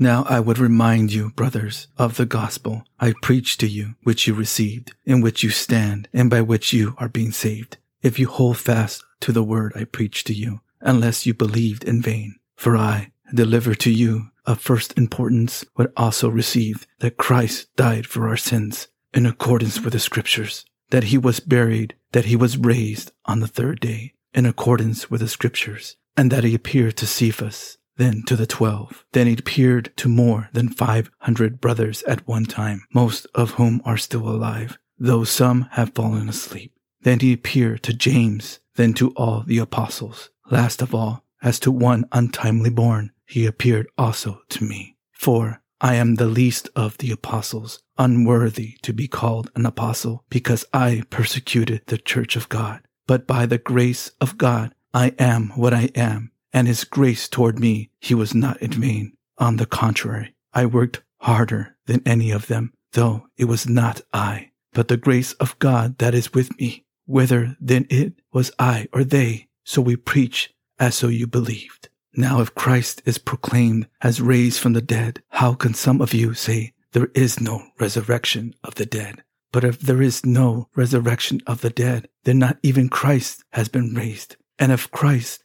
Now I would remind you, brothers, of the gospel I preached to you, which you received, in which you stand, and by which you are being saved, if you hold fast to the word I preached to you, unless you believed in vain. For I delivered to you of first importance what also received, that Christ died for our sins, in accordance with the scriptures, that he was buried, that he was raised on the third day, in accordance with the scriptures, and that he appeared to Cephas then to the twelve. Then he appeared to more than five hundred brothers at one time, most of whom are still alive, though some have fallen asleep. Then he appeared to James, then to all the apostles. Last of all, as to one untimely born, he appeared also to me. For I am the least of the apostles, unworthy to be called an apostle, because I persecuted the church of God. But by the grace of God, I am what I am and his grace toward me, he was not in vain. On the contrary, I worked harder than any of them, though it was not I, but the grace of God that is with me. Whether then it was I or they, so we preach as so you believed. Now if Christ is proclaimed as raised from the dead, how can some of you say there is no resurrection of the dead? But if there is no resurrection of the dead, then not even Christ has been raised. And if Christ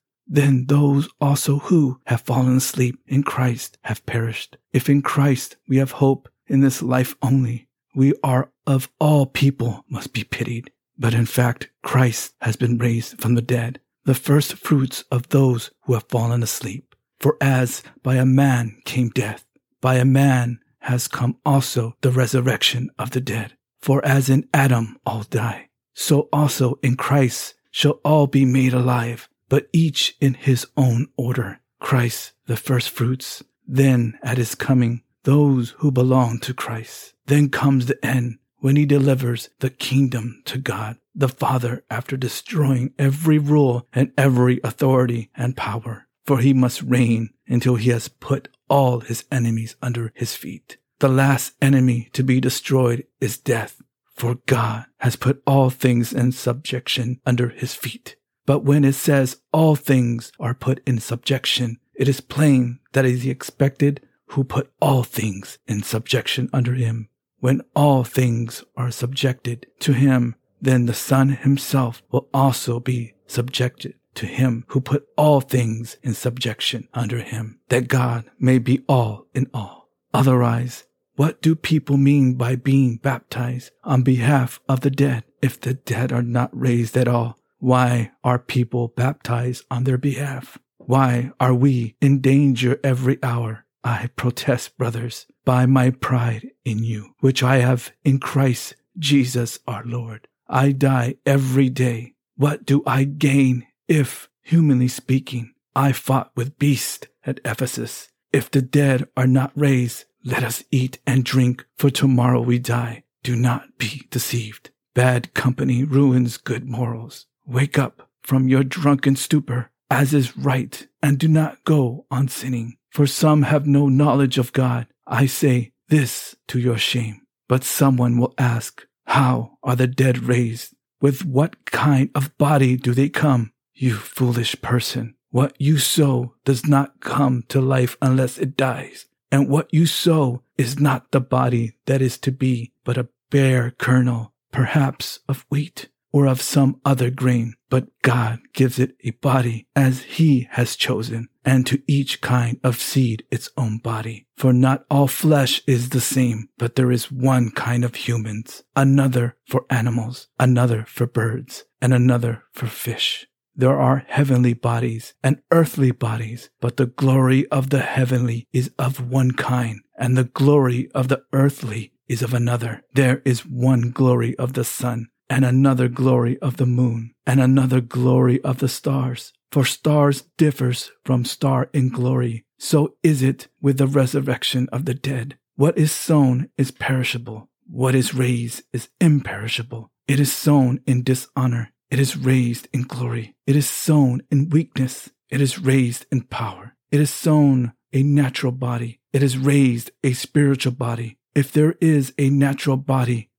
then those also who have fallen asleep in Christ have perished. If in Christ we have hope in this life only, we are of all people must be pitied. But in fact, Christ has been raised from the dead, the first fruits of those who have fallen asleep. For as by a man came death, by a man has come also the resurrection of the dead. For as in Adam all die, so also in Christ shall all be made alive but each in his own order. Christ, the first fruits, then at his coming, those who belong to Christ. Then comes the end when he delivers the kingdom to God, the Father, after destroying every rule and every authority and power. For he must reign until he has put all his enemies under his feet. The last enemy to be destroyed is death, for God has put all things in subjection under his feet. But when it says all things are put in subjection, it is plain that it is expected who put all things in subjection under him. When all things are subjected to him, then the Son himself will also be subjected to him who put all things in subjection under him, that God may be all in all. Otherwise, what do people mean by being baptized on behalf of the dead if the dead are not raised at all? Why are people baptized on their behalf? Why are we in danger every hour? I protest, brothers, by my pride in you, which I have in Christ Jesus our Lord. I die every day. What do I gain if, humanly speaking, I fought with beasts at Ephesus? If the dead are not raised, let us eat and drink, for tomorrow we die. Do not be deceived. Bad company ruins good morals. Wake up from your drunken stupor, as is right, and do not go on sinning. For some have no knowledge of God. I say this to your shame. But someone will ask, How are the dead raised? With what kind of body do they come? You foolish person. What you sow does not come to life unless it dies. And what you sow is not the body that is to be, but a bare kernel, perhaps of wheat. Or of some other grain, but God gives it a body as he has chosen, and to each kind of seed its own body. For not all flesh is the same, but there is one kind of humans, another for animals, another for birds, and another for fish. There are heavenly bodies and earthly bodies, but the glory of the heavenly is of one kind, and the glory of the earthly is of another. There is one glory of the sun, and another glory of the moon, and another glory of the stars. For stars differs from star in glory. So is it with the resurrection of the dead. What is sown is perishable. What is raised is imperishable. It is sown in dishonor. It is raised in glory. It is sown in weakness. It is raised in power. It is sown a natural body. It is raised a spiritual body. If there is a natural body,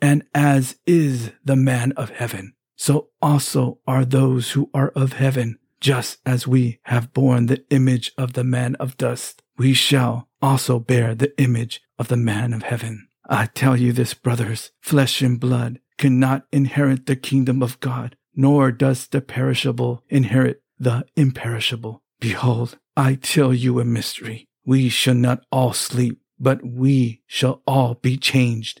And as is the man of heaven, so also are those who are of heaven. Just as we have borne the image of the man of dust, we shall also bear the image of the man of heaven. I tell you this, brothers, flesh and blood cannot inherit the kingdom of God, nor does the perishable inherit the imperishable. Behold, I tell you a mystery. We shall not all sleep, but we shall all be changed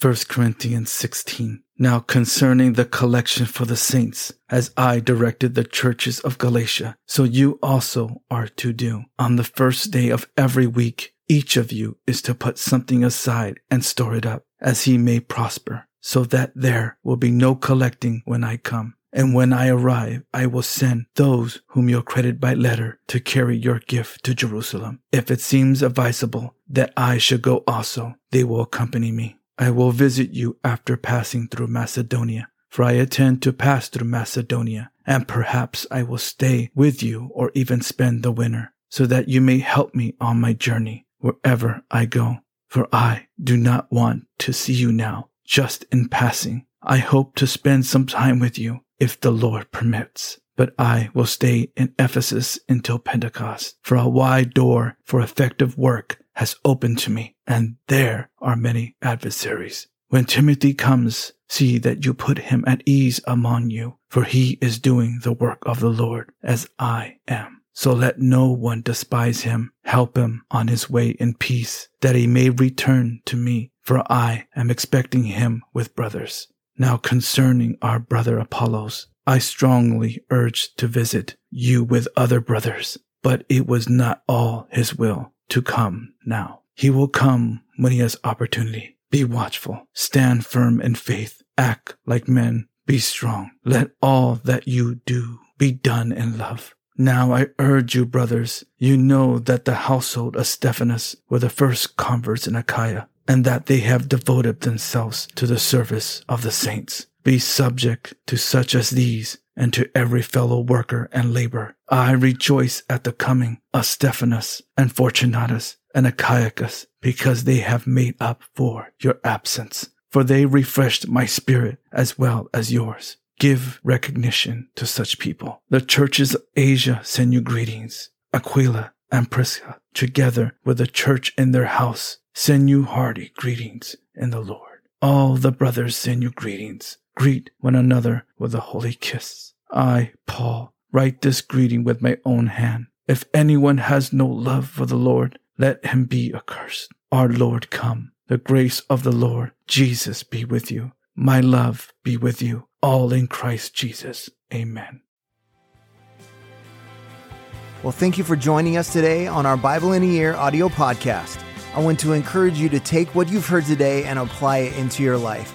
1 Corinthians 16. Now concerning the collection for the saints, as I directed the churches of Galatia, so you also are to do. On the first day of every week, each of you is to put something aside and store it up, as he may prosper, so that there will be no collecting when I come. And when I arrive, I will send those whom you credit by letter to carry your gift to Jerusalem. If it seems advisable that I should go also, they will accompany me. I will visit you after passing through Macedonia, for I intend to pass through Macedonia, and perhaps I will stay with you or even spend the winter, so that you may help me on my journey wherever I go. For I do not want to see you now, just in passing. I hope to spend some time with you if the Lord permits. But I will stay in Ephesus until Pentecost, for a wide door for effective work has opened to me, and there are many adversaries. When Timothy comes, see that you put him at ease among you, for he is doing the work of the Lord as I am. So let no one despise him. Help him on his way in peace, that he may return to me, for I am expecting him with brothers. Now concerning our brother Apollos, I strongly urged to visit you with other brothers, but it was not all his will to come now. He will come when he has opportunity. Be watchful, stand firm in faith, act like men, be strong. Let all that you do be done in love. Now I urge you, brothers, you know that the household of Stephanas were the first converts in Achaia and that they have devoted themselves to the service of the saints. Be subject to such as these and to every fellow worker and labor. I rejoice at the coming of Stephanas and Fortunatus and Achaicus because they have made up for your absence, for they refreshed my spirit as well as yours. Give recognition to such people. The churches of Asia send you greetings. Aquila and Prisca, together with the church in their house, send you hearty greetings in the Lord. All the brothers send you greetings. Greet one another with a holy kiss. I, Paul, write this greeting with my own hand. If anyone has no love for the Lord, let him be accursed. Our Lord come. The grace of the Lord Jesus be with you. My love be with you. All in Christ Jesus. Amen. Well, thank you for joining us today on our Bible in a Year audio podcast. I want to encourage you to take what you've heard today and apply it into your life,